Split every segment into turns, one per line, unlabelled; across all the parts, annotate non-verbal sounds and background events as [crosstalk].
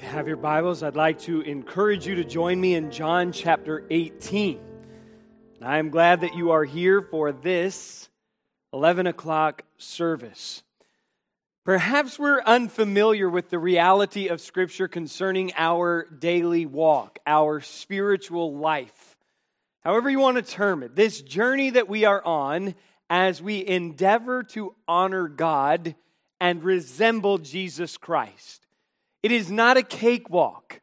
have your Bibles, I'd like to encourage you to join me in John chapter 18. I am glad that you are here for this 11 o'clock service. Perhaps we're unfamiliar with the reality of Scripture concerning our daily walk, our spiritual life. However, you want to term it, this journey that we are on as we endeavor to honor God and resemble Jesus Christ. It is not a cakewalk,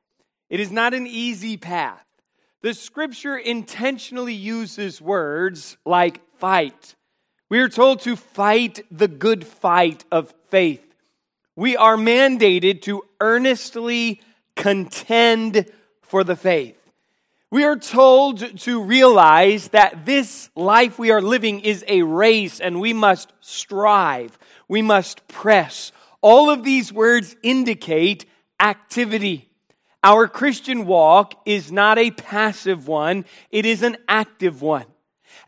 it is not an easy path. The scripture intentionally uses words like fight. We are told to fight the good fight of faith. We are mandated to earnestly contend for the faith. We are told to realize that this life we are living is a race and we must strive. We must press. All of these words indicate activity. Our Christian walk is not a passive one, it is an active one.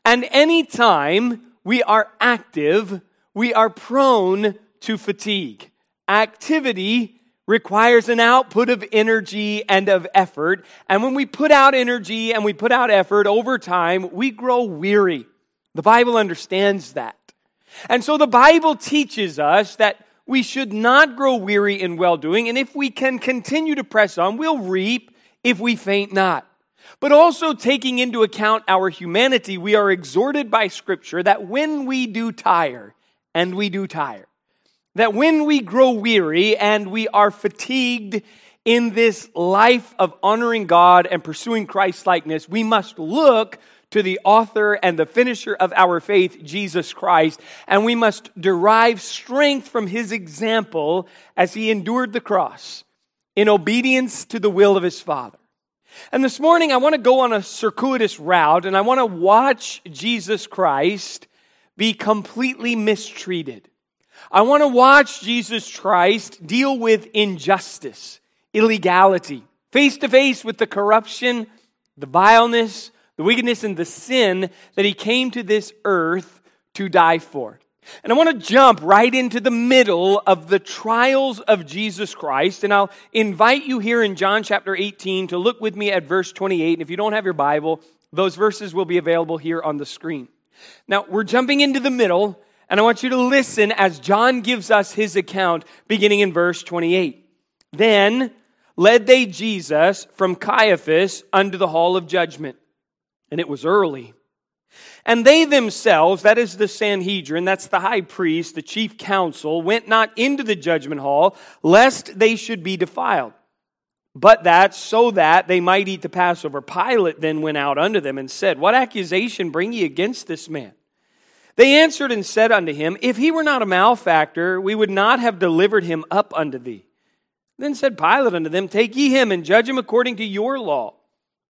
And anytime we are active, we are prone to fatigue. Activity requires an output of energy and of effort. And when we put out energy and we put out effort over time, we grow weary. The Bible understands that. And so the Bible teaches us that we should not grow weary in well doing, and if we can continue to press on, we'll reap if we faint not. But also taking into account our humanity, we are exhorted by Scripture that when we do tire, and we do tire, that when we grow weary and we are fatigued in this life of honoring God and pursuing Christ likeness, we must look to the author and the finisher of our faith, Jesus Christ, and we must derive strength from his example as he endured the cross in obedience to the will of his Father. And this morning, I want to go on a circuitous route and I want to watch Jesus Christ be completely mistreated. I want to watch Jesus Christ deal with injustice, illegality, face to face with the corruption, the vileness, the wickedness and the sin that he came to this earth to die for. And I want to jump right into the middle of the trials of Jesus Christ. And I'll invite you here in John chapter 18 to look with me at verse 28. And if you don't have your Bible, those verses will be available here on the screen. Now, we're jumping into the middle, and I want you to listen as John gives us his account beginning in verse 28. Then led they Jesus from Caiaphas unto the hall of judgment and it was early. And they themselves, that is the Sanhedrin, that's the high priest, the chief council, went not into the judgment hall, lest they should be defiled. But that, so that they might eat the Passover. Pilate then went out unto them and said, What accusation bring ye against this man? They answered and said unto him, If he were not a malefactor, we would not have delivered him up unto thee. Then said Pilate unto them, Take ye him and judge him according to your law.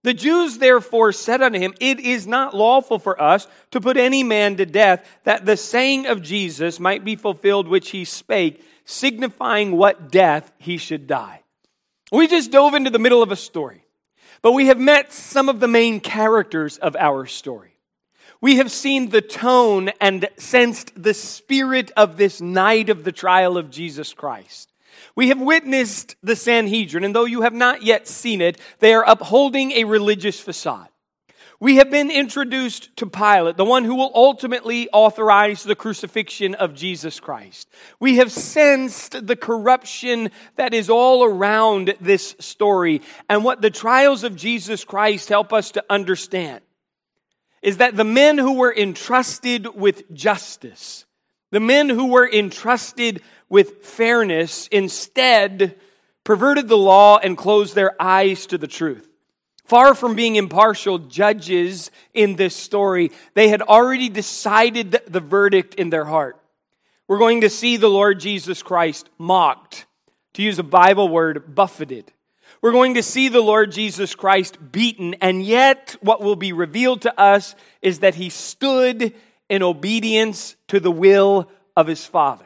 The Jews therefore said unto him, It is not lawful for us to put any man to death, that the saying of Jesus might be fulfilled which he spake, signifying what death he should die. We just dove into the middle of a story, but we have met some of the main characters of our story. We have seen the tone and sensed the spirit of this night of the trial of Jesus Christ. We have witnessed the Sanhedrin, and though you have not yet seen it, they are upholding a religious facade. We have been introduced to Pilate, the one who will ultimately authorize the crucifixion of Jesus Christ. We have sensed the corruption that is all around this story. And what the trials of Jesus Christ help us to understand is that the men who were entrusted with justice, the men who were entrusted with fairness instead perverted the law and closed their eyes to the truth. Far from being impartial judges in this story, they had already decided the verdict in their heart. We're going to see the Lord Jesus Christ mocked, to use a Bible word, buffeted. We're going to see the Lord Jesus Christ beaten, and yet what will be revealed to us is that he stood in obedience to the will of his Father.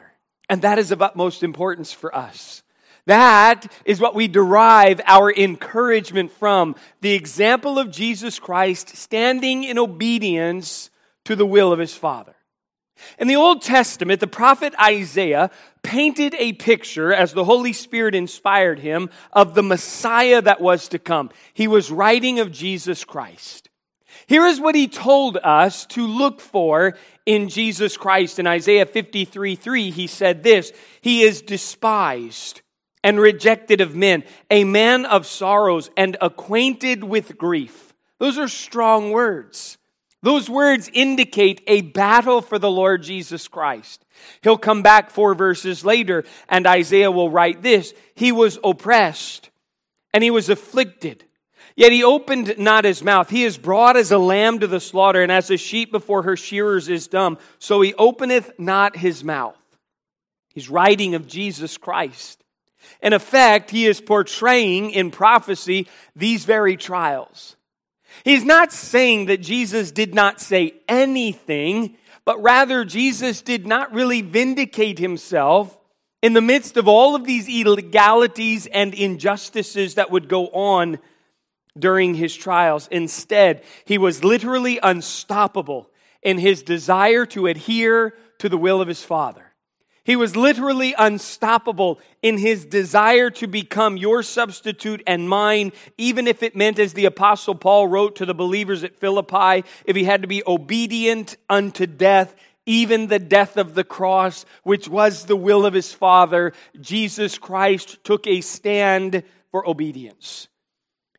And that is of utmost importance for us. That is what we derive our encouragement from the example of Jesus Christ standing in obedience to the will of his Father. In the Old Testament, the prophet Isaiah painted a picture as the Holy Spirit inspired him of the Messiah that was to come. He was writing of Jesus Christ. Here is what he told us to look for in Jesus Christ. In Isaiah 53 3, he said this He is despised and rejected of men, a man of sorrows and acquainted with grief. Those are strong words. Those words indicate a battle for the Lord Jesus Christ. He'll come back four verses later, and Isaiah will write this He was oppressed and he was afflicted. Yet he opened not his mouth. He is brought as a lamb to the slaughter, and as a sheep before her shearers is dumb. So he openeth not his mouth. He's writing of Jesus Christ. In effect, he is portraying in prophecy these very trials. He's not saying that Jesus did not say anything, but rather Jesus did not really vindicate himself in the midst of all of these illegalities and injustices that would go on during his trials. Instead, he was literally unstoppable in his desire to adhere to the will of his Father. He was literally unstoppable in his desire to become your substitute and mine, even if it meant, as the Apostle Paul wrote to the believers at Philippi, if he had to be obedient unto death, even the death of the cross, which was the will of his Father, Jesus Christ took a stand for obedience.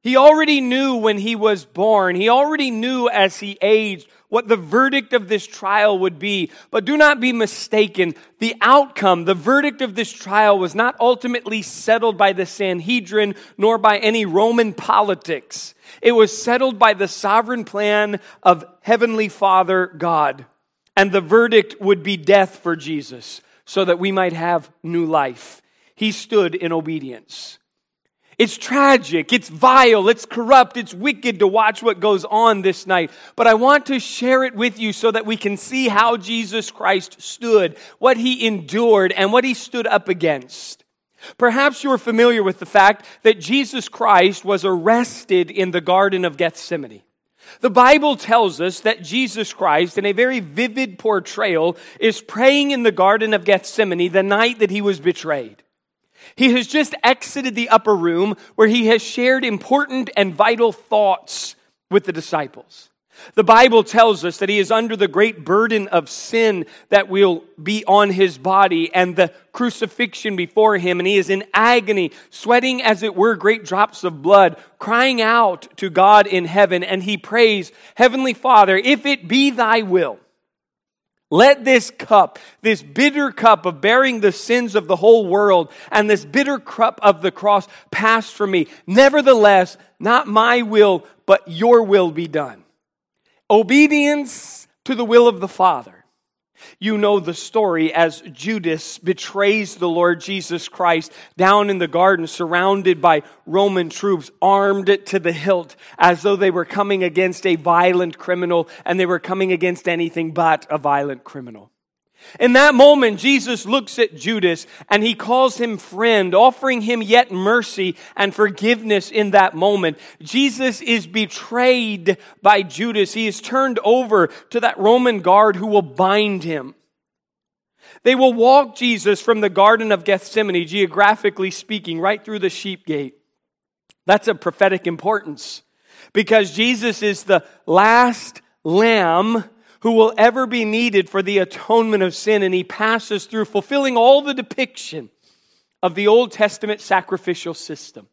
He already knew when he was born, he already knew as he aged what the verdict of this trial would be. But do not be mistaken. The outcome, the verdict of this trial was not ultimately settled by the Sanhedrin nor by any Roman politics. It was settled by the sovereign plan of Heavenly Father God. And the verdict would be death for Jesus so that we might have new life. He stood in obedience. It's tragic, it's vile, it's corrupt, it's wicked to watch what goes on this night. But I want to share it with you so that we can see how Jesus Christ stood, what he endured, and what he stood up against. Perhaps you're familiar with the fact that Jesus Christ was arrested in the Garden of Gethsemane. The Bible tells us that Jesus Christ, in a very vivid portrayal, is praying in the Garden of Gethsemane the night that he was betrayed. He has just exited the upper room where he has shared important and vital thoughts with the disciples. The Bible tells us that he is under the great burden of sin that will be on his body and the crucifixion before him, and he is in agony, sweating as it were great drops of blood, crying out to God in heaven, and he prays, Heavenly Father, if it be thy will, let this cup, this bitter cup of bearing the sins of the whole world, and this bitter cup of the cross pass from me. Nevertheless, not my will, but your will be done. Obedience to the will of the Father you know the story as Judas betrays the Lord Jesus Christ down in the garden, surrounded by Roman troops, armed to the hilt, as though they were coming against a violent criminal, and they were coming against anything but a violent criminal. In that moment, Jesus looks at Judas and he calls him friend, offering him yet mercy and forgiveness in that moment. Jesus is betrayed by Judas. He is turned over to that Roman guard who will bind him. They will walk Jesus from the Garden of Gethsemane, geographically speaking, right through the sheep gate. That's of prophetic importance because Jesus is the last lamb who will ever be needed for the atonement of sin, and he passes through fulfilling all the depiction of the Old Testament sacrificial system.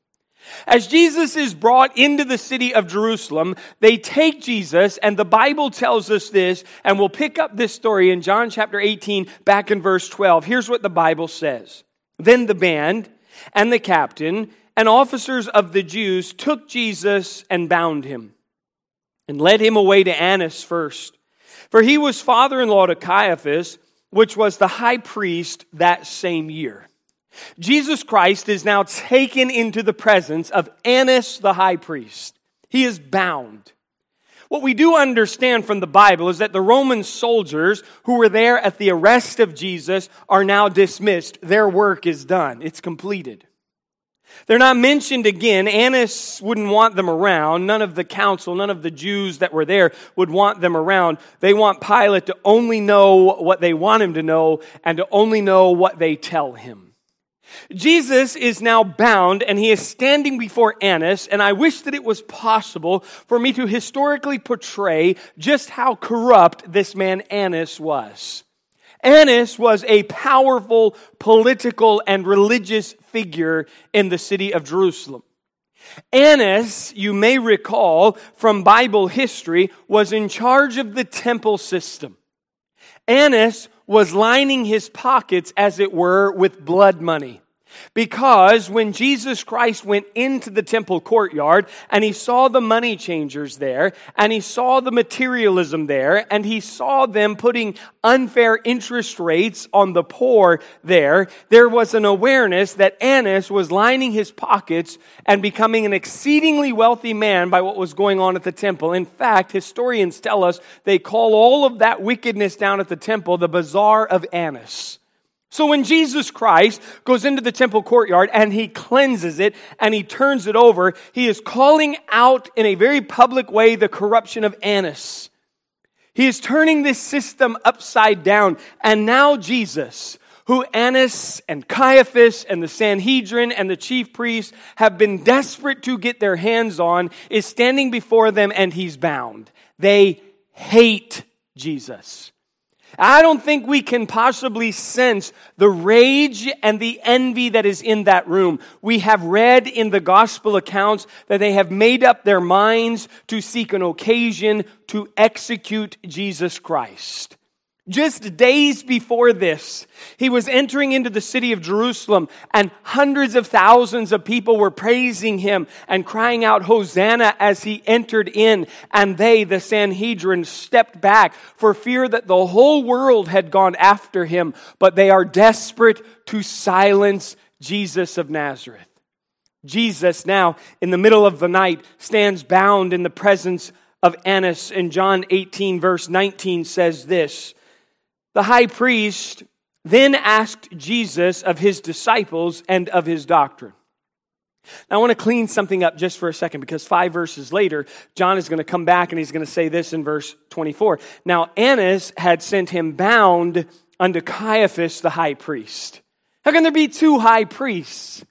As Jesus is brought into the city of Jerusalem, they take Jesus, and the Bible tells us this, and we'll pick up this story in John chapter 18, back in verse 12. Here's what the Bible says Then the band and the captain and officers of the Jews took Jesus and bound him and led him away to Annas first for he was father in law to Caiaphas, which was the high priest that same year. Jesus Christ is now taken into the presence of Annas the high priest. He is bound. What we do understand from the Bible is that the Roman soldiers who were there at the arrest of Jesus are now dismissed. Their work is done, it's completed. They're not mentioned again. Annas wouldn't want them around. None of the council, none of the Jews that were there would want them around. They want Pilate to only know what they want him to know and to only know what they tell him. Jesus is now bound and he is standing before Annas, and I wish that it was possible for me to historically portray just how corrupt this man Annas was. Annas was a powerful political and religious figure in the city of Jerusalem. Annas, you may recall from Bible history, was in charge of the temple system. Annas was lining his pockets, as it were, with blood money. Because when Jesus Christ went into the temple courtyard and he saw the money changers there and he saw the materialism there and he saw them putting unfair interest rates on the poor there, there was an awareness that Annas was lining his pockets and becoming an exceedingly wealthy man by what was going on at the temple. In fact, historians tell us they call all of that wickedness down at the temple the bazaar of Annas. So when Jesus Christ goes into the temple courtyard and he cleanses it and he turns it over, he is calling out in a very public way the corruption of Annas. He is turning this system upside down. And now Jesus, who Annas and Caiaphas and the Sanhedrin and the chief priests have been desperate to get their hands on, is standing before them and he's bound. They hate Jesus. I don't think we can possibly sense the rage and the envy that is in that room. We have read in the gospel accounts that they have made up their minds to seek an occasion to execute Jesus Christ. Just days before this, he was entering into the city of Jerusalem and hundreds of thousands of people were praising him and crying out Hosanna as he entered in. And they, the Sanhedrin, stepped back for fear that the whole world had gone after him, but they are desperate to silence Jesus of Nazareth. Jesus now, in the middle of the night, stands bound in the presence of Annas. And John 18 verse 19 says this, the high priest then asked Jesus of his disciples and of his doctrine. Now, I want to clean something up just for a second because five verses later, John is going to come back and he's going to say this in verse 24. Now, Annas had sent him bound unto Caiaphas the high priest. How can there be two high priests?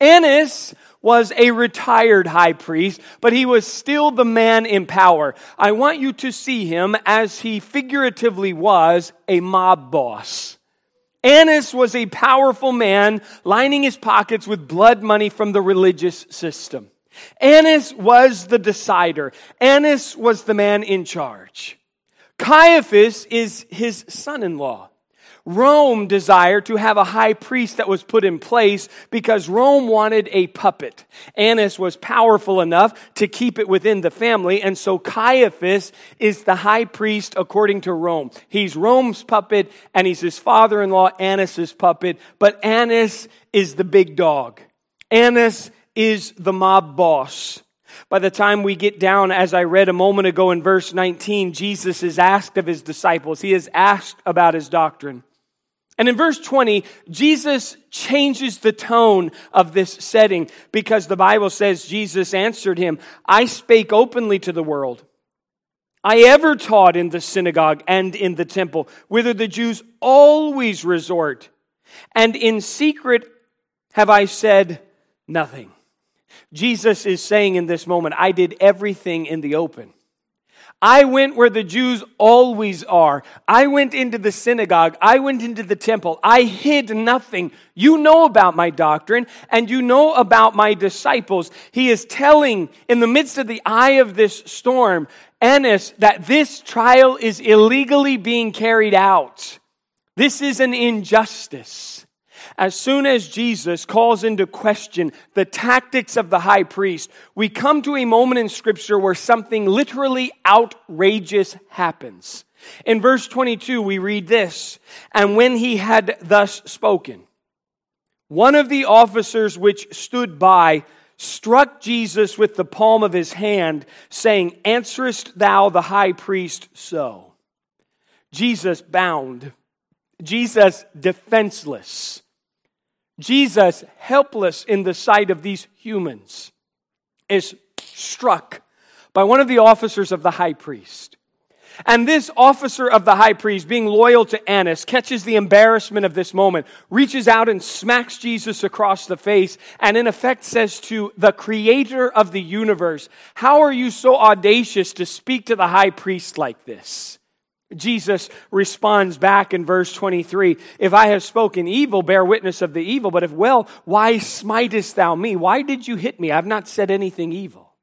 Annas was a retired high priest, but he was still the man in power. I want you to see him as he figuratively was a mob boss. Annas was a powerful man lining his pockets with blood money from the religious system. Annas was the decider. Annas was the man in charge. Caiaphas is his son in law. Rome desired to have a high priest that was put in place because Rome wanted a puppet. Annas was powerful enough to keep it within the family, and so Caiaphas is the high priest according to Rome. He's Rome's puppet, and he's his father in law, Annas's puppet, but Annas is the big dog. Annas is the mob boss. By the time we get down, as I read a moment ago in verse 19, Jesus is asked of his disciples. He is asked about his doctrine. And in verse 20, Jesus changes the tone of this setting because the Bible says Jesus answered him, I spake openly to the world. I ever taught in the synagogue and in the temple, whither the Jews always resort. And in secret have I said nothing. Jesus is saying in this moment, I did everything in the open. I went where the Jews always are. I went into the synagogue. I went into the temple. I hid nothing. You know about my doctrine and you know about my disciples. He is telling in the midst of the eye of this storm, Annas, that this trial is illegally being carried out. This is an injustice as soon as Jesus calls into question the tactics of the high priest, we come to a moment in Scripture where something literally outrageous happens. In verse 22, we read this And when he had thus spoken, one of the officers which stood by struck Jesus with the palm of his hand, saying, Answerest thou the high priest so? Jesus bound, Jesus defenseless Jesus, helpless in the sight of these humans, is struck by one of the officers of the high priest. And this officer of the high priest, being loyal to Annas, catches the embarrassment of this moment, reaches out and smacks Jesus across the face, and in effect says to the creator of the universe, How are you so audacious to speak to the high priest like this? Jesus responds back in verse 23 If I have spoken evil, bear witness of the evil, but if well, why smitest thou me? Why did you hit me? I've not said anything evil.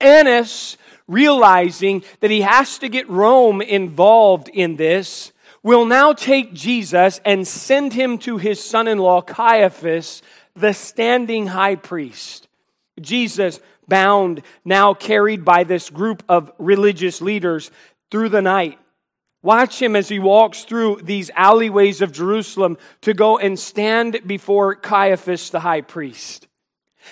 Annas, realizing that he has to get Rome involved in this, will now take Jesus and send him to his son in law, Caiaphas, the standing high priest. Jesus, bound, now carried by this group of religious leaders through the night. Watch him as he walks through these alleyways of Jerusalem to go and stand before Caiaphas the high priest.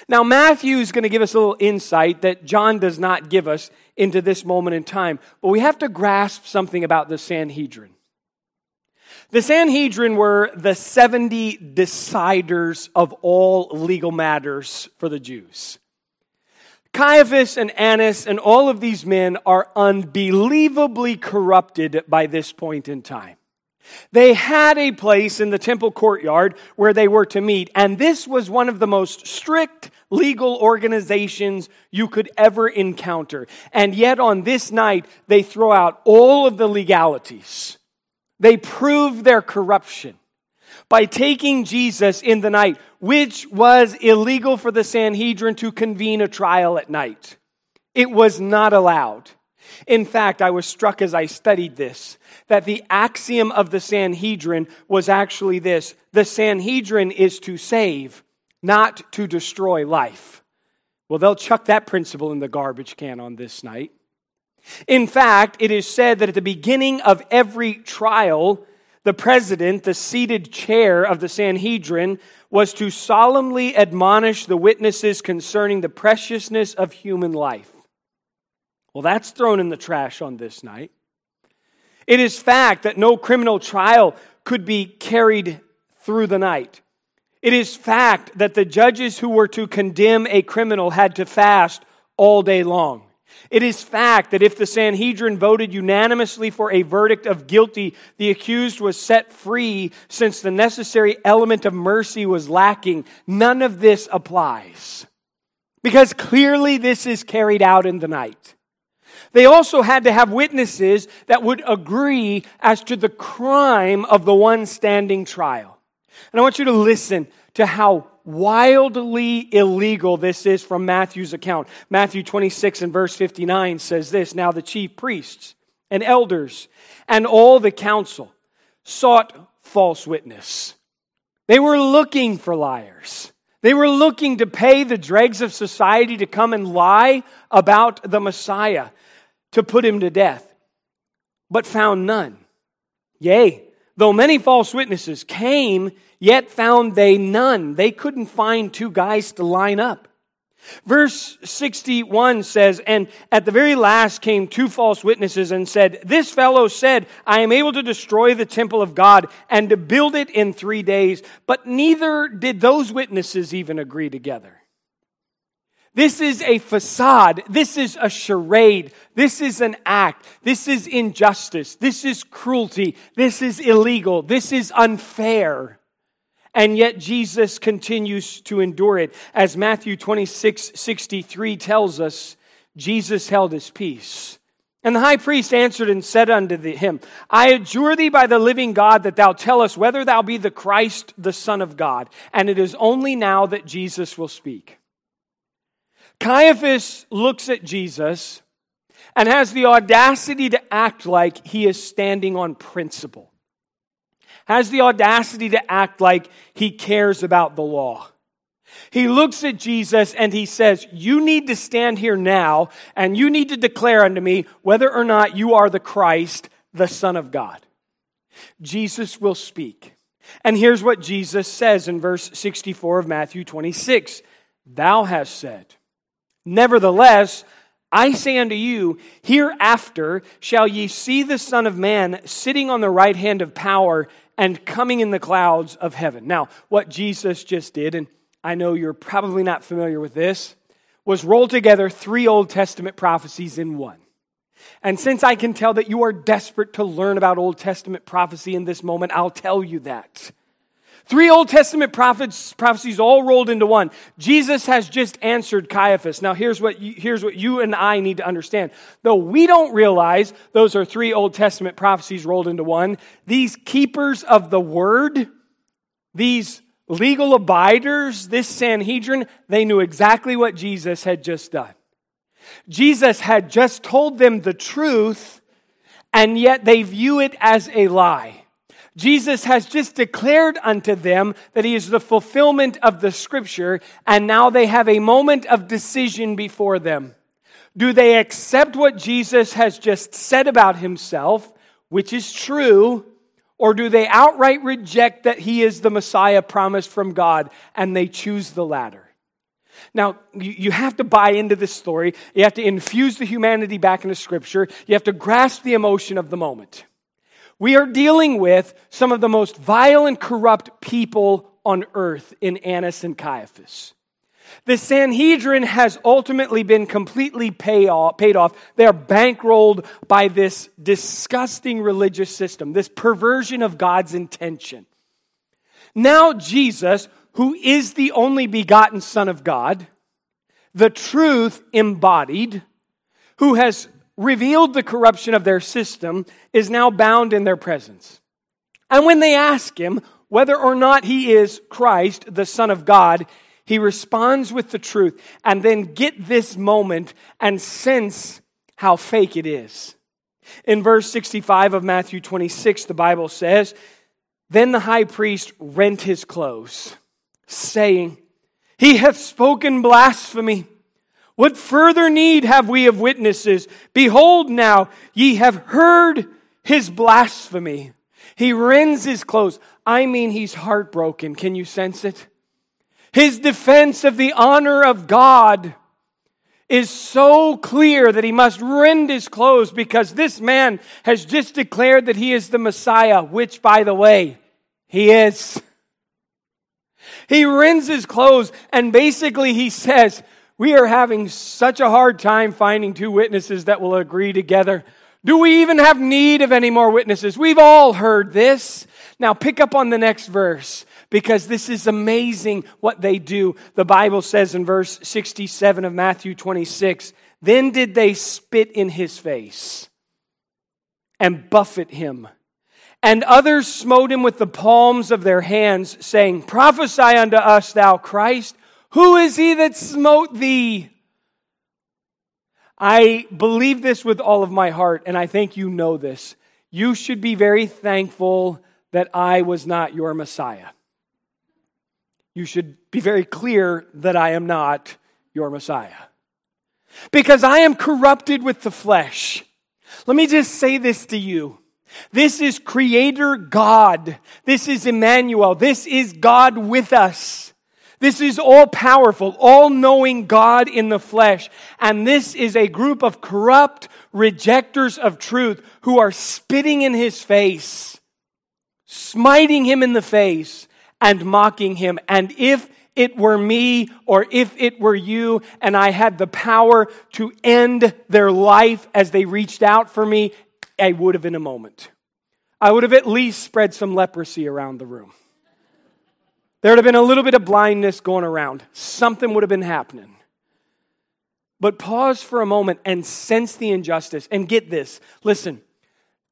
Now, Matthew is going to give us a little insight that John does not give us into this moment in time, but we have to grasp something about the Sanhedrin. The Sanhedrin were the 70 deciders of all legal matters for the Jews. Caiaphas and Annas and all of these men are unbelievably corrupted by this point in time. They had a place in the temple courtyard where they were to meet, and this was one of the most strict legal organizations you could ever encounter. And yet, on this night, they throw out all of the legalities. They prove their corruption by taking Jesus in the night, which was illegal for the Sanhedrin to convene a trial at night. It was not allowed. In fact, I was struck as I studied this that the axiom of the Sanhedrin was actually this the Sanhedrin is to save, not to destroy life. Well, they'll chuck that principle in the garbage can on this night. In fact, it is said that at the beginning of every trial, the president, the seated chair of the Sanhedrin, was to solemnly admonish the witnesses concerning the preciousness of human life. Well, that's thrown in the trash on this night. It is fact that no criminal trial could be carried through the night. It is fact that the judges who were to condemn a criminal had to fast all day long. It is fact that if the Sanhedrin voted unanimously for a verdict of guilty, the accused was set free since the necessary element of mercy was lacking. None of this applies. Because clearly this is carried out in the night. They also had to have witnesses that would agree as to the crime of the one standing trial. And I want you to listen to how wildly illegal this is from Matthew's account. Matthew 26 and verse 59 says this Now the chief priests and elders and all the council sought false witness. They were looking for liars. They were looking to pay the dregs of society to come and lie about the Messiah, to put him to death, but found none. Yea, though many false witnesses came, yet found they none. They couldn't find two guys to line up. Verse 61 says, And at the very last came two false witnesses and said, This fellow said, I am able to destroy the temple of God and to build it in three days. But neither did those witnesses even agree together. This is a facade. This is a charade. This is an act. This is injustice. This is cruelty. This is illegal. This is unfair. And yet Jesus continues to endure it. As Matthew 26 63 tells us, Jesus held his peace. And the high priest answered and said unto him, I adjure thee by the living God that thou tell us whether thou be the Christ, the Son of God. And it is only now that Jesus will speak. Caiaphas looks at Jesus and has the audacity to act like he is standing on principle, has the audacity to act like he cares about the law. He looks at Jesus and he says, You need to stand here now and you need to declare unto me whether or not you are the Christ, the Son of God. Jesus will speak. And here's what Jesus says in verse 64 of Matthew 26 Thou hast said, Nevertheless, I say unto you, hereafter shall ye see the Son of Man sitting on the right hand of power and coming in the clouds of heaven. Now, what Jesus just did, and I know you're probably not familiar with this, was roll together three Old Testament prophecies in one. And since I can tell that you are desperate to learn about Old Testament prophecy in this moment, I'll tell you that. Three Old Testament prophets, prophecies all rolled into one. Jesus has just answered Caiaphas. Now, here's what, you, here's what you and I need to understand. Though we don't realize those are three Old Testament prophecies rolled into one, these keepers of the word, these legal abiders, this Sanhedrin, they knew exactly what Jesus had just done. Jesus had just told them the truth, and yet they view it as a lie. Jesus has just declared unto them that he is the fulfillment of the scripture, and now they have a moment of decision before them. Do they accept what Jesus has just said about himself, which is true, or do they outright reject that he is the Messiah promised from God and they choose the latter? Now, you have to buy into this story. You have to infuse the humanity back into Scripture. You have to grasp the emotion of the moment. We are dealing with some of the most vile and corrupt people on earth in Annas and Caiaphas. The Sanhedrin has ultimately been completely paid off. They are bankrolled by this disgusting religious system, this perversion of God's intention. Now, Jesus, who is the only begotten Son of God, the truth embodied, who has revealed the corruption of their system, is now bound in their presence. And when they ask him whether or not he is Christ, the Son of God, he responds with the truth. And then get this moment and sense how fake it is. In verse 65 of Matthew 26, the Bible says, Then the high priest rent his clothes, saying, He hath spoken blasphemy. What further need have we of witnesses? Behold, now ye have heard his blasphemy. He rends his clothes. I mean, he's heartbroken. Can you sense it? His defense of the honor of God is so clear that he must rend his clothes because this man has just declared that he is the Messiah, which, by the way, he is. He rends his clothes and basically he says, we are having such a hard time finding two witnesses that will agree together. Do we even have need of any more witnesses? We've all heard this. Now pick up on the next verse because this is amazing what they do. The Bible says in verse 67 of Matthew 26 Then did they spit in his face and buffet him. And others smote him with the palms of their hands, saying, Prophesy unto us, thou Christ. Who is he that smote thee? I believe this with all of my heart, and I think you know this. You should be very thankful that I was not your Messiah. You should be very clear that I am not your Messiah. Because I am corrupted with the flesh. Let me just say this to you. This is Creator God. This is Emmanuel. This is God with us. This is all powerful, all knowing God in the flesh. And this is a group of corrupt rejectors of truth who are spitting in his face, smiting him in the face, and mocking him. And if it were me or if it were you and I had the power to end their life as they reached out for me, I would have in a moment. I would have at least spread some leprosy around the room. There would have been a little bit of blindness going around. Something would have been happening. But pause for a moment and sense the injustice. And get this listen,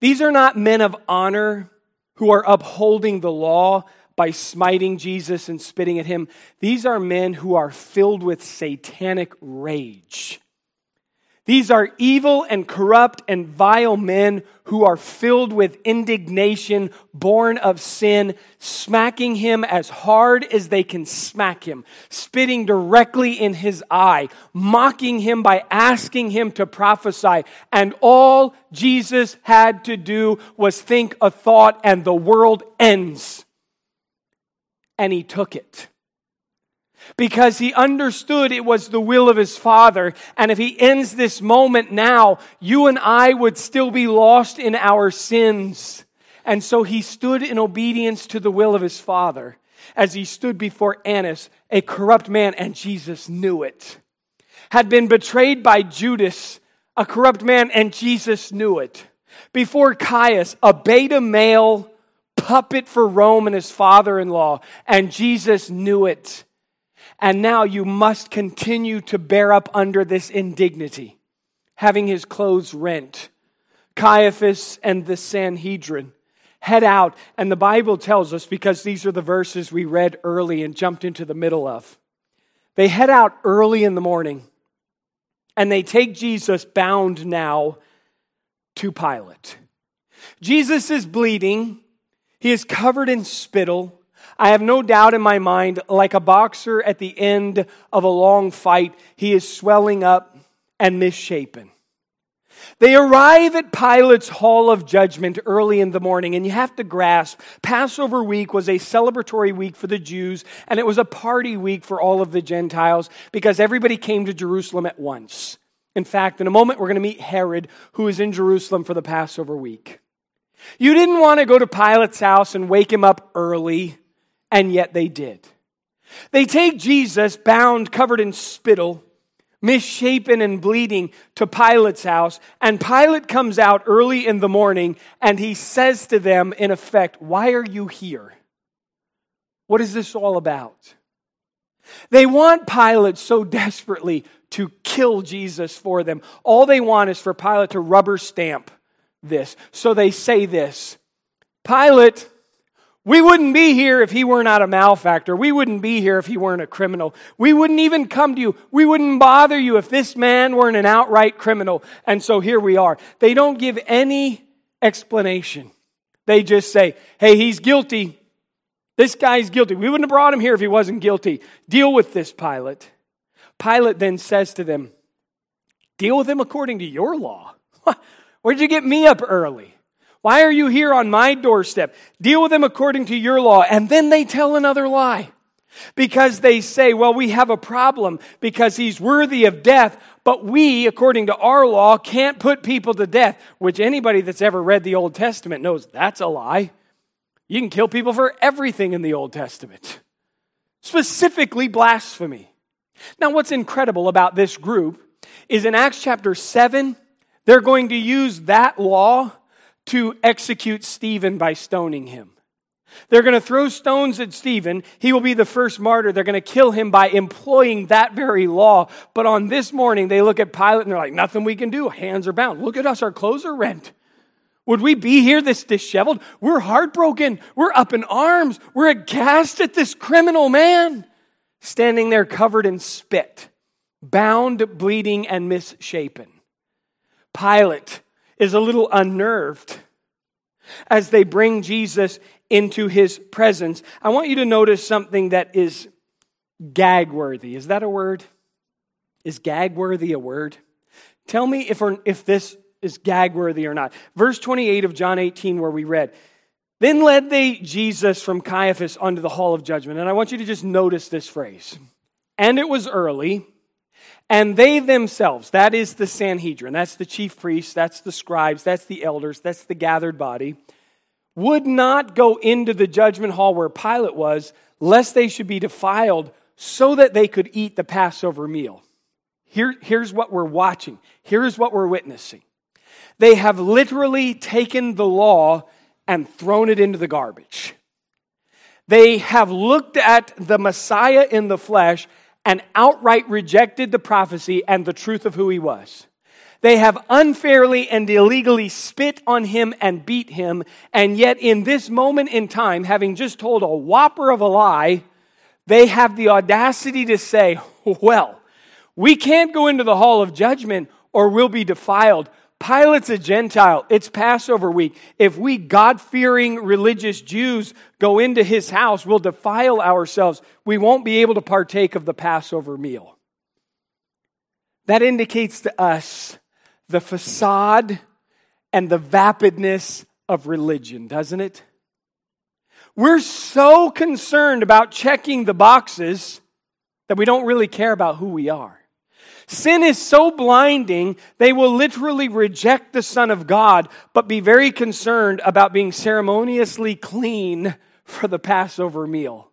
these are not men of honor who are upholding the law by smiting Jesus and spitting at him. These are men who are filled with satanic rage. These are evil and corrupt and vile men who are filled with indignation, born of sin, smacking him as hard as they can smack him, spitting directly in his eye, mocking him by asking him to prophesy. And all Jesus had to do was think a thought, and the world ends. And he took it because he understood it was the will of his father. And if he ends this moment now, you and I would still be lost in our sins. And so he stood in obedience to the will of his father as he stood before Annas, a corrupt man, and Jesus knew it. Had been betrayed by Judas, a corrupt man, and Jesus knew it. Before Caiaphas, a beta male puppet for Rome and his father in law, and Jesus knew it. And now you must continue to bear up under this indignity, having his clothes rent. Caiaphas and the Sanhedrin head out, and the Bible tells us, because these are the verses we read early and jumped into the middle of, they head out early in the morning and they take Jesus bound now to Pilate. Jesus is bleeding. He is covered in spittle. I have no doubt in my mind, like a boxer at the end of a long fight, he is swelling up and misshapen. They arrive at Pilate's hall of judgment early in the morning, and you have to grasp Passover week was a celebratory week for the Jews, and it was a party week for all of the Gentiles because everybody came to Jerusalem at once. In fact, in a moment, we're going to meet Herod, who is in Jerusalem for the Passover week. You didn't want to go to Pilate's house and wake him up early, and yet they did. They take Jesus, bound, covered in spittle, misshapen and bleeding, to Pilate's house, and Pilate comes out early in the morning and he says to them, in effect, Why are you here? What is this all about? They want Pilate so desperately to kill Jesus for them. All they want is for Pilate to rubber stamp this. So they say this Pilate, we wouldn't be here if he were not a malefactor. We wouldn't be here if he weren't a criminal. We wouldn't even come to you. We wouldn't bother you if this man weren't an outright criminal. And so here we are. They don't give any explanation. They just say, hey, he's guilty. This guy's guilty. We wouldn't have brought him here if he wasn't guilty. Deal with this, Pilate. Pilate then says to them, Deal with him according to your law. [laughs] Where'd you get me up early? Why are you here on my doorstep? Deal with them according to your law. And then they tell another lie. Because they say, well, we have a problem because he's worthy of death, but we, according to our law, can't put people to death, which anybody that's ever read the Old Testament knows that's a lie. You can kill people for everything in the Old Testament, specifically blasphemy. Now, what's incredible about this group is in Acts chapter 7, they're going to use that law to execute Stephen by stoning him. They're going to throw stones at Stephen. He will be the first martyr. They're going to kill him by employing that very law. But on this morning, they look at Pilate and they're like, nothing we can do. Hands are bound. Look at us. Our clothes are rent. Would we be here this disheveled? We're heartbroken. We're up in arms. We're aghast at this criminal man standing there covered in spit, bound, bleeding, and misshapen. Pilate is a little unnerved as they bring Jesus into his presence. I want you to notice something that is gag worthy. Is that a word? Is gag worthy a word? Tell me if, if this is gag worthy or not. Verse 28 of John 18, where we read, Then led they Jesus from Caiaphas unto the hall of judgment. And I want you to just notice this phrase. And it was early, and they themselves, that is the Sanhedrin, that's the chief priests, that's the scribes, that's the elders, that's the gathered body, would not go into the judgment hall where Pilate was, lest they should be defiled, so that they could eat the Passover meal. Here, here's what we're watching. Here's what we're witnessing. They have literally taken the law and thrown it into the garbage. They have looked at the Messiah in the flesh and outright rejected the prophecy and the truth of who he was. They have unfairly and illegally spit on him and beat him, and yet in this moment in time, having just told a whopper of a lie, they have the audacity to say, Well, we can't go into the hall of judgment or we'll be defiled. Pilate's a Gentile. It's Passover week. If we God fearing religious Jews go into his house, we'll defile ourselves. We won't be able to partake of the Passover meal. That indicates to us the facade and the vapidness of religion, doesn't it? We're so concerned about checking the boxes that we don't really care about who we are. Sin is so blinding, they will literally reject the Son of God, but be very concerned about being ceremoniously clean for the Passover meal.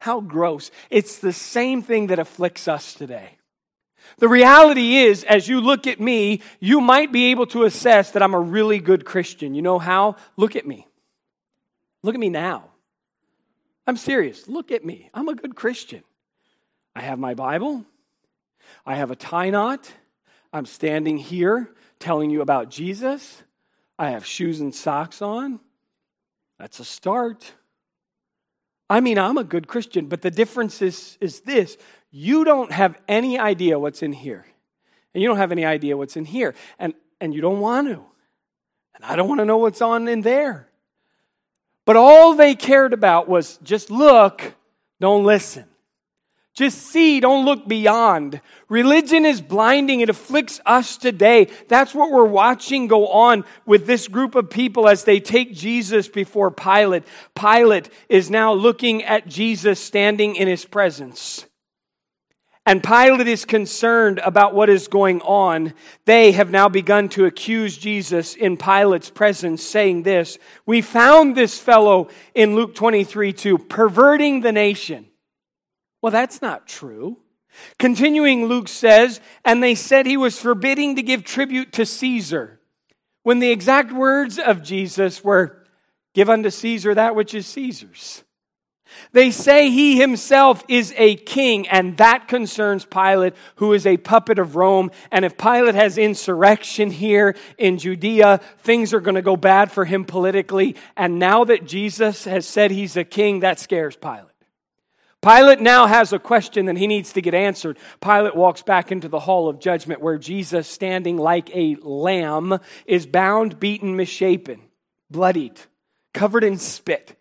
How gross. It's the same thing that afflicts us today. The reality is, as you look at me, you might be able to assess that I'm a really good Christian. You know how? Look at me. Look at me now. I'm serious. Look at me. I'm a good Christian. I have my Bible. I have a tie knot. I'm standing here telling you about Jesus. I have shoes and socks on. That's a start. I mean, I'm a good Christian, but the difference is, is this you don't have any idea what's in here. And you don't have any idea what's in here. And, and you don't want to. And I don't want to know what's on in there. But all they cared about was just look, don't listen. Just see, don't look beyond. Religion is blinding. It afflicts us today. That's what we're watching go on with this group of people as they take Jesus before Pilate. Pilate is now looking at Jesus standing in his presence. And Pilate is concerned about what is going on. They have now begun to accuse Jesus in Pilate's presence, saying this We found this fellow in Luke 23 2, perverting the nation. Well, that's not true. Continuing, Luke says, and they said he was forbidding to give tribute to Caesar. When the exact words of Jesus were, Give unto Caesar that which is Caesar's. They say he himself is a king, and that concerns Pilate, who is a puppet of Rome. And if Pilate has insurrection here in Judea, things are going to go bad for him politically. And now that Jesus has said he's a king, that scares Pilate. Pilate now has a question that he needs to get answered. Pilate walks back into the hall of judgment where Jesus, standing like a lamb, is bound, beaten, misshapen, bloodied, covered in spit.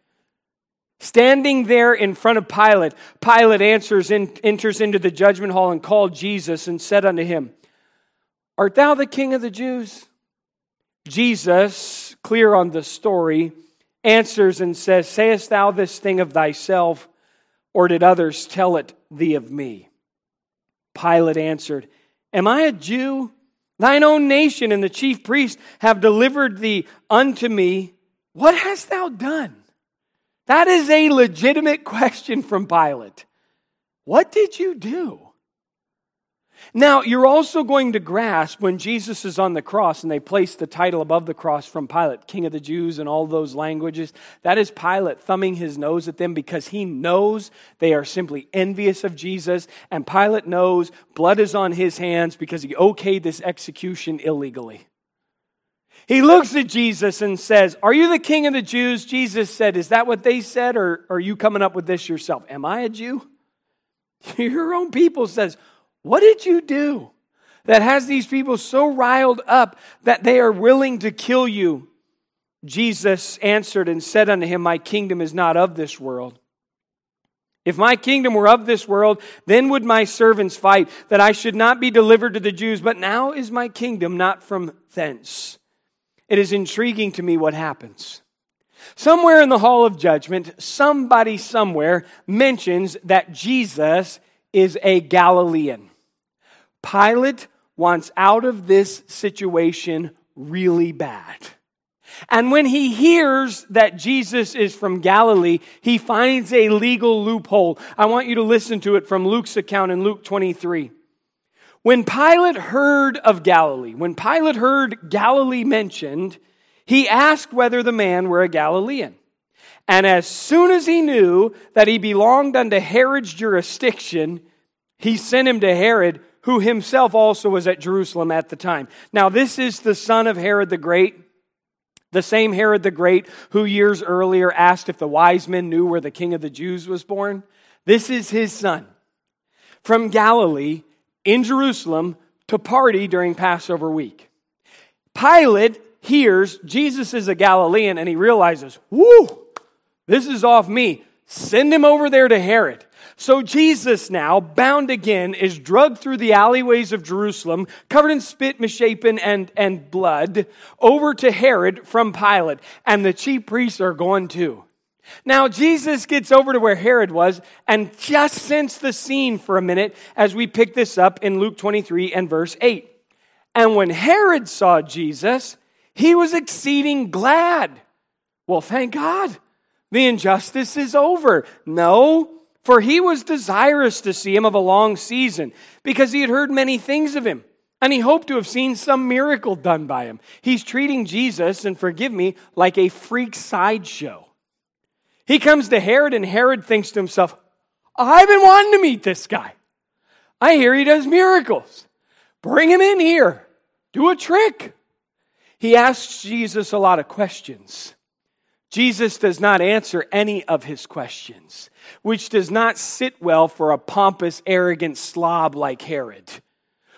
Standing there in front of Pilate, Pilate answers in, enters into the judgment hall and called Jesus and said unto him, Art thou the king of the Jews? Jesus, clear on the story, answers and says, Sayest thou this thing of thyself, or did others tell it thee of me? Pilate answered, Am I a Jew? Thine own nation and the chief priests have delivered thee unto me. What hast thou done? That is a legitimate [laughs] question from Pilate. What did you do? Now, you're also going to grasp when Jesus is on the cross and they place the title above the cross from Pilate, King of the Jews, and all those languages. That is Pilate thumbing his nose at them because he knows they are simply envious of Jesus. And Pilate knows blood is on his hands because he okayed this execution illegally. He looks at Jesus and says, Are you the king of the Jews? Jesus said, Is that what they said, or are you coming up with this yourself? Am I a Jew? [laughs] Your own people says, What did you do that has these people so riled up that they are willing to kill you? Jesus answered and said unto him, My kingdom is not of this world. If my kingdom were of this world, then would my servants fight, that I should not be delivered to the Jews. But now is my kingdom not from thence. It is intriguing to me what happens. Somewhere in the hall of judgment, somebody somewhere mentions that Jesus is a Galilean. Pilate wants out of this situation really bad. And when he hears that Jesus is from Galilee, he finds a legal loophole. I want you to listen to it from Luke's account in Luke 23. When Pilate heard of Galilee, when Pilate heard Galilee mentioned, he asked whether the man were a Galilean. And as soon as he knew that he belonged unto Herod's jurisdiction, he sent him to Herod, who himself also was at Jerusalem at the time. Now, this is the son of Herod the Great, the same Herod the Great who years earlier asked if the wise men knew where the king of the Jews was born. This is his son. From Galilee, in Jerusalem to party during Passover week. Pilate hears Jesus is a Galilean and he realizes, whoo, this is off me. Send him over there to Herod. So Jesus now, bound again, is drugged through the alleyways of Jerusalem, covered in spit, misshapen, and, and blood, over to Herod from Pilate. And the chief priests are going too. Now, Jesus gets over to where Herod was and just sends the scene for a minute as we pick this up in Luke 23 and verse 8. And when Herod saw Jesus, he was exceeding glad. Well, thank God. The injustice is over. No, for he was desirous to see him of a long season because he had heard many things of him. And he hoped to have seen some miracle done by him. He's treating Jesus, and forgive me, like a freak sideshow. He comes to Herod, and Herod thinks to himself, I've been wanting to meet this guy. I hear he does miracles. Bring him in here. Do a trick. He asks Jesus a lot of questions. Jesus does not answer any of his questions, which does not sit well for a pompous, arrogant slob like Herod,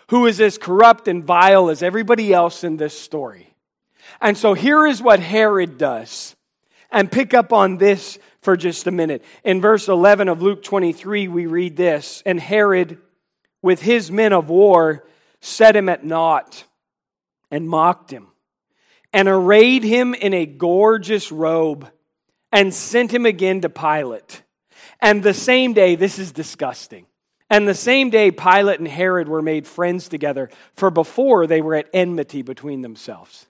who is as corrupt and vile as everybody else in this story. And so here is what Herod does and pick up on this for just a minute. In verse 11 of Luke 23, we read this And Herod, with his men of war, set him at naught and mocked him, and arrayed him in a gorgeous robe, and sent him again to Pilate. And the same day, this is disgusting. And the same day, Pilate and Herod were made friends together, for before they were at enmity between themselves.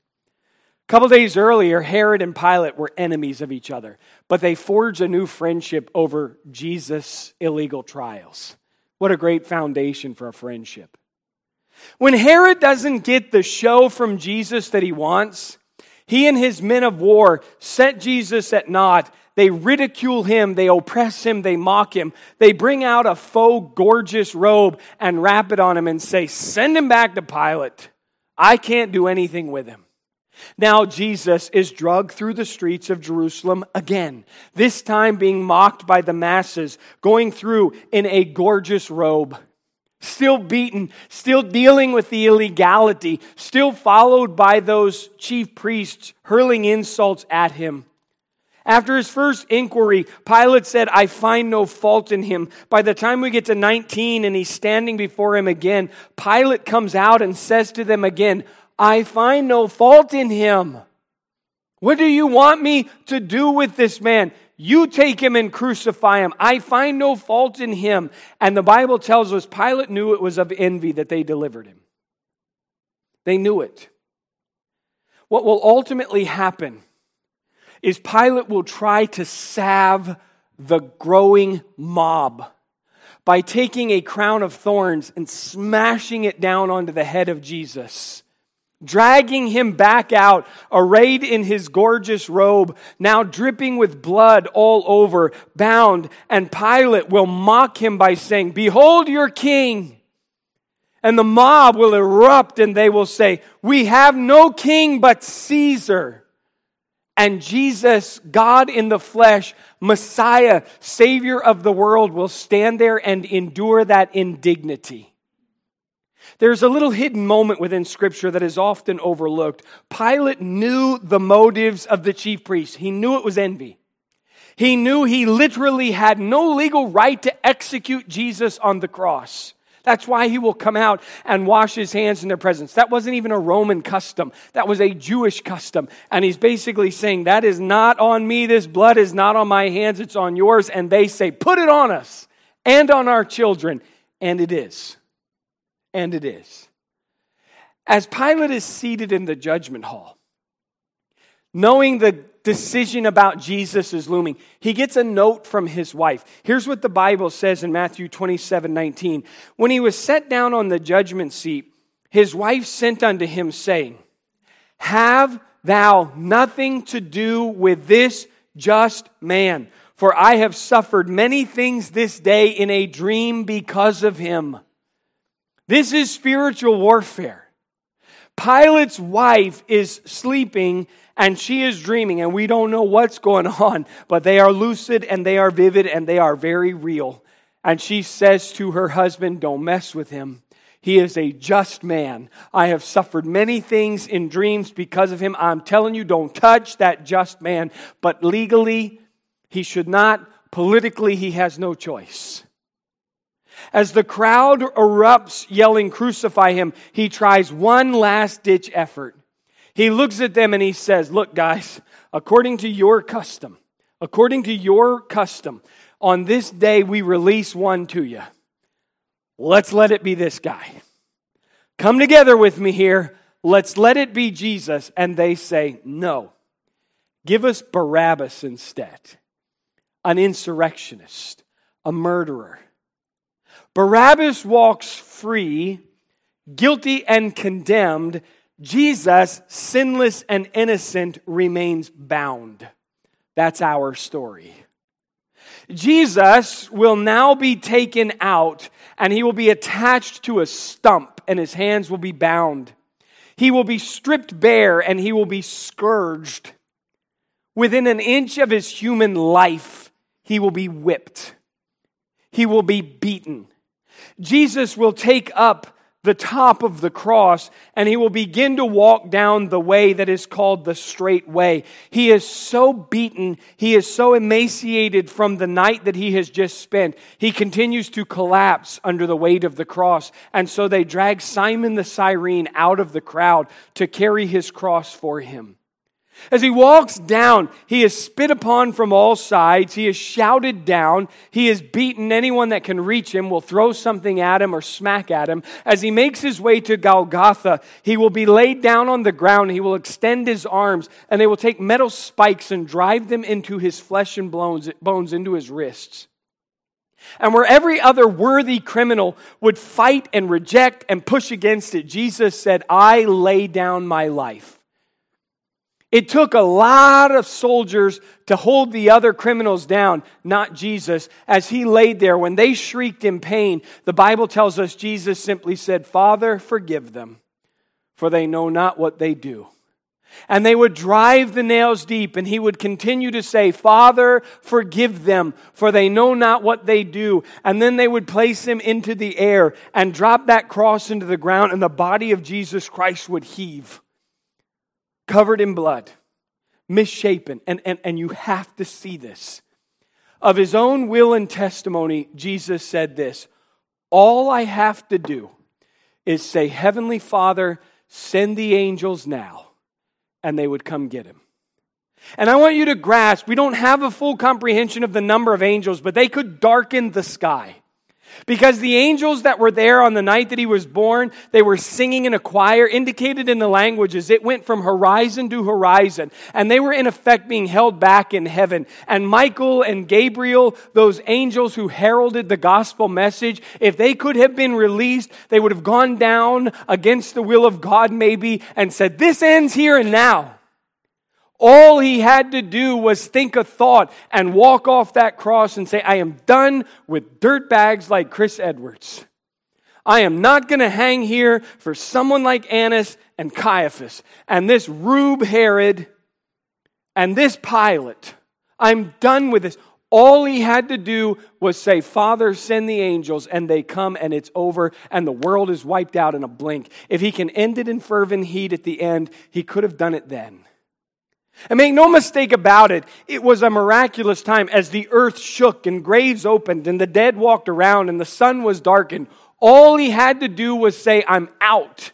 A couple days earlier, Herod and Pilate were enemies of each other, but they forged a new friendship over Jesus' illegal trials. What a great foundation for a friendship. When Herod doesn't get the show from Jesus that he wants, he and his men of war set Jesus at naught. They ridicule him, they oppress him, they mock him. They bring out a faux gorgeous robe and wrap it on him and say, Send him back to Pilate. I can't do anything with him. Now Jesus is dragged through the streets of Jerusalem again, this time being mocked by the masses, going through in a gorgeous robe. Still beaten, still dealing with the illegality, still followed by those chief priests hurling insults at him. After his first inquiry, Pilate said, I find no fault in him. By the time we get to 19 and he's standing before him again, Pilate comes out and says to them again, I find no fault in him. What do you want me to do with this man? You take him and crucify him. I find no fault in him. And the Bible tells us Pilate knew it was of envy that they delivered him. They knew it. What will ultimately happen is Pilate will try to salve the growing mob by taking a crown of thorns and smashing it down onto the head of Jesus dragging him back out, arrayed in his gorgeous robe, now dripping with blood all over, bound. And Pilate will mock him by saying, Behold your king. And the mob will erupt and they will say, We have no king but Caesar. And Jesus, God in the flesh, Messiah, Savior of the world, will stand there and endure that indignity. There's a little hidden moment within Scripture that is often overlooked. Pilate knew the motives of the chief priests, he knew it was envy. He knew he literally had no legal right to execute Jesus on the cross. That's why he will come out and wash his hands in their presence. That wasn't even a Roman custom. That was a Jewish custom. And he's basically saying, That is not on me. This blood is not on my hands. It's on yours. And they say, Put it on us and on our children. And it is and it is. As Pilate is seated in the judgment hall, knowing the decision about Jesus is looming, he gets a note from his wife. Here's what the Bible says in Matthew 27 19. When he was set down on the judgment seat, his wife sent unto him, saying, Have thou nothing to do with this just man, for I have suffered many things this day in a dream because of him. This is spiritual warfare. Pilate's wife is sleeping and she is dreaming, and we don't know what's going on, but they are lucid and they are vivid and they are very real. And she says to her husband, Don't mess with him. He is a just man. I have suffered many things in dreams because of him. I'm telling you, don't touch that just man. But legally, he should not. Politically, he has no choice. As the crowd erupts yelling, Crucify him, he tries one last ditch effort. He looks at them and he says, Look, guys, according to your custom, according to your custom, on this day we release one to you. Let's let it be this guy. Come together with me here. Let's let it be Jesus. And they say, No. Give us Barabbas instead, an insurrectionist, a murderer. Barabbas walks free, guilty and condemned. Jesus, sinless and innocent, remains bound. That's our story. Jesus will now be taken out and he will be attached to a stump and his hands will be bound. He will be stripped bare and he will be scourged. Within an inch of his human life, he will be whipped. He will be beaten. Jesus will take up the top of the cross and he will begin to walk down the way that is called the straight way. He is so beaten, he is so emaciated from the night that he has just spent. He continues to collapse under the weight of the cross. And so they drag Simon the Cyrene out of the crowd to carry his cross for him. As he walks down, he is spit upon from all sides. He is shouted down. He is beaten. Anyone that can reach him will throw something at him or smack at him. As he makes his way to Golgotha, he will be laid down on the ground. He will extend his arms, and they will take metal spikes and drive them into his flesh and bones, bones into his wrists. And where every other worthy criminal would fight and reject and push against it, Jesus said, I lay down my life it took a lot of soldiers to hold the other criminals down, not Jesus. As he laid there, when they shrieked in pain, the Bible tells us Jesus simply said, Father, forgive them, for they know not what they do. And they would drive the nails deep, and he would continue to say, Father, forgive them, for they know not what they do. And then they would place him into the air and drop that cross into the ground, and the body of Jesus Christ would heave covered in blood, misshapen. And, and, and you have to see this. Of his own will and testimony, Jesus said this All I have to do is say, Heavenly Father, send the angels now, and they would come get him. And I want you to grasp, we don't have a full comprehension of the number of angels, but they could darken the sky. Because the angels that were there on the night that he was born, they were singing in a choir, indicated in the languages. It went from horizon to horizon. And they were in effect being held back in heaven. And Michael and Gabriel, those angels who heralded the gospel message, if they could have been released, they would have gone down against the will of God maybe and said, This ends here and now. All he had to do was think a thought and walk off that cross and say, I am done with dirt bags like Chris Edwards. I am not going to hang here for someone like Annas and Caiaphas and this Rube Herod and this Pilate. I'm done with this. All he had to do was say, Father, send the angels, and they come, and it's over, and the world is wiped out in a blink. If he can end it in fervent heat at the end, he could have done it then. And make no mistake about it, it was a miraculous time as the earth shook and graves opened and the dead walked around and the sun was darkened. All he had to do was say, I'm out.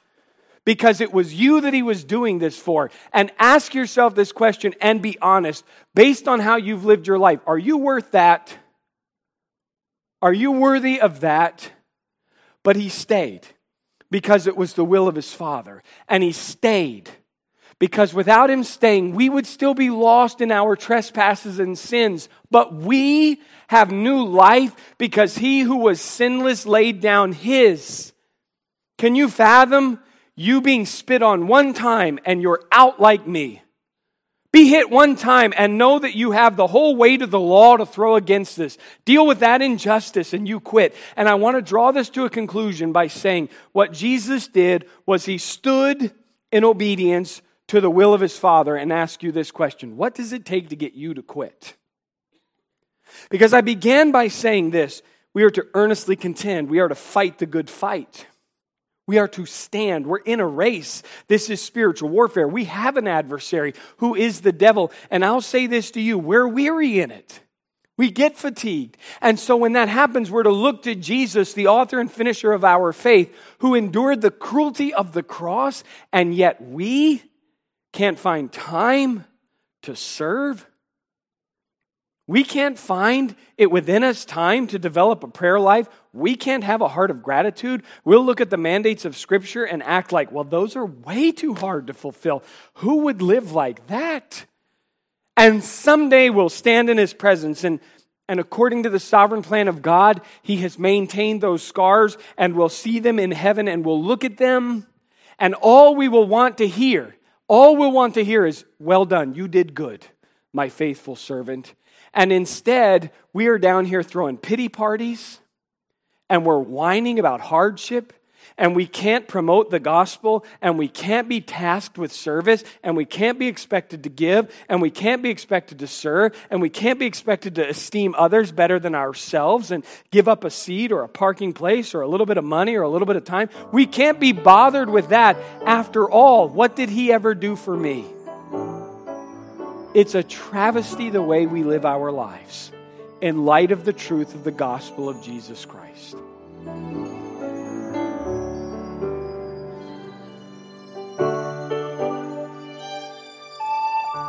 Because it was you that he was doing this for. And ask yourself this question and be honest. Based on how you've lived your life, are you worth that? Are you worthy of that? But he stayed because it was the will of his father. And he stayed because without him staying, we would still be lost in our trespasses and sins. But we have new life because he who was sinless laid down his. Can you fathom you being spit on one time and you're out like me? Be hit one time and know that you have the whole weight of the law to throw against this. Deal with that injustice and you quit. And I want to draw this to a conclusion by saying what Jesus did was he stood in obedience to the will of his Father and ask you this question What does it take to get you to quit? Because I began by saying this we are to earnestly contend, we are to fight the good fight. We are to stand. We're in a race. This is spiritual warfare. We have an adversary who is the devil. And I'll say this to you we're weary in it. We get fatigued. And so when that happens, we're to look to Jesus, the author and finisher of our faith, who endured the cruelty of the cross, and yet we can't find time to serve? We can't find it within us time to develop a prayer life. We can't have a heart of gratitude. We'll look at the mandates of Scripture and act like, well, those are way too hard to fulfill. Who would live like that? And someday we'll stand in His presence and and according to the sovereign plan of God, He has maintained those scars, and we'll see them in heaven, and we'll look at them, and all we will want to hear, all we'll want to hear is, Well done, you did good, my faithful servant. And instead, we are down here throwing pity parties, and we're whining about hardship, and we can't promote the gospel, and we can't be tasked with service, and we can't be expected to give, and we can't be expected to serve, and we can't be expected to esteem others better than ourselves and give up a seat or a parking place or a little bit of money or a little bit of time. We can't be bothered with that. After all, what did he ever do for me? It's a travesty the way we live our lives in light of the truth of the gospel of Jesus Christ.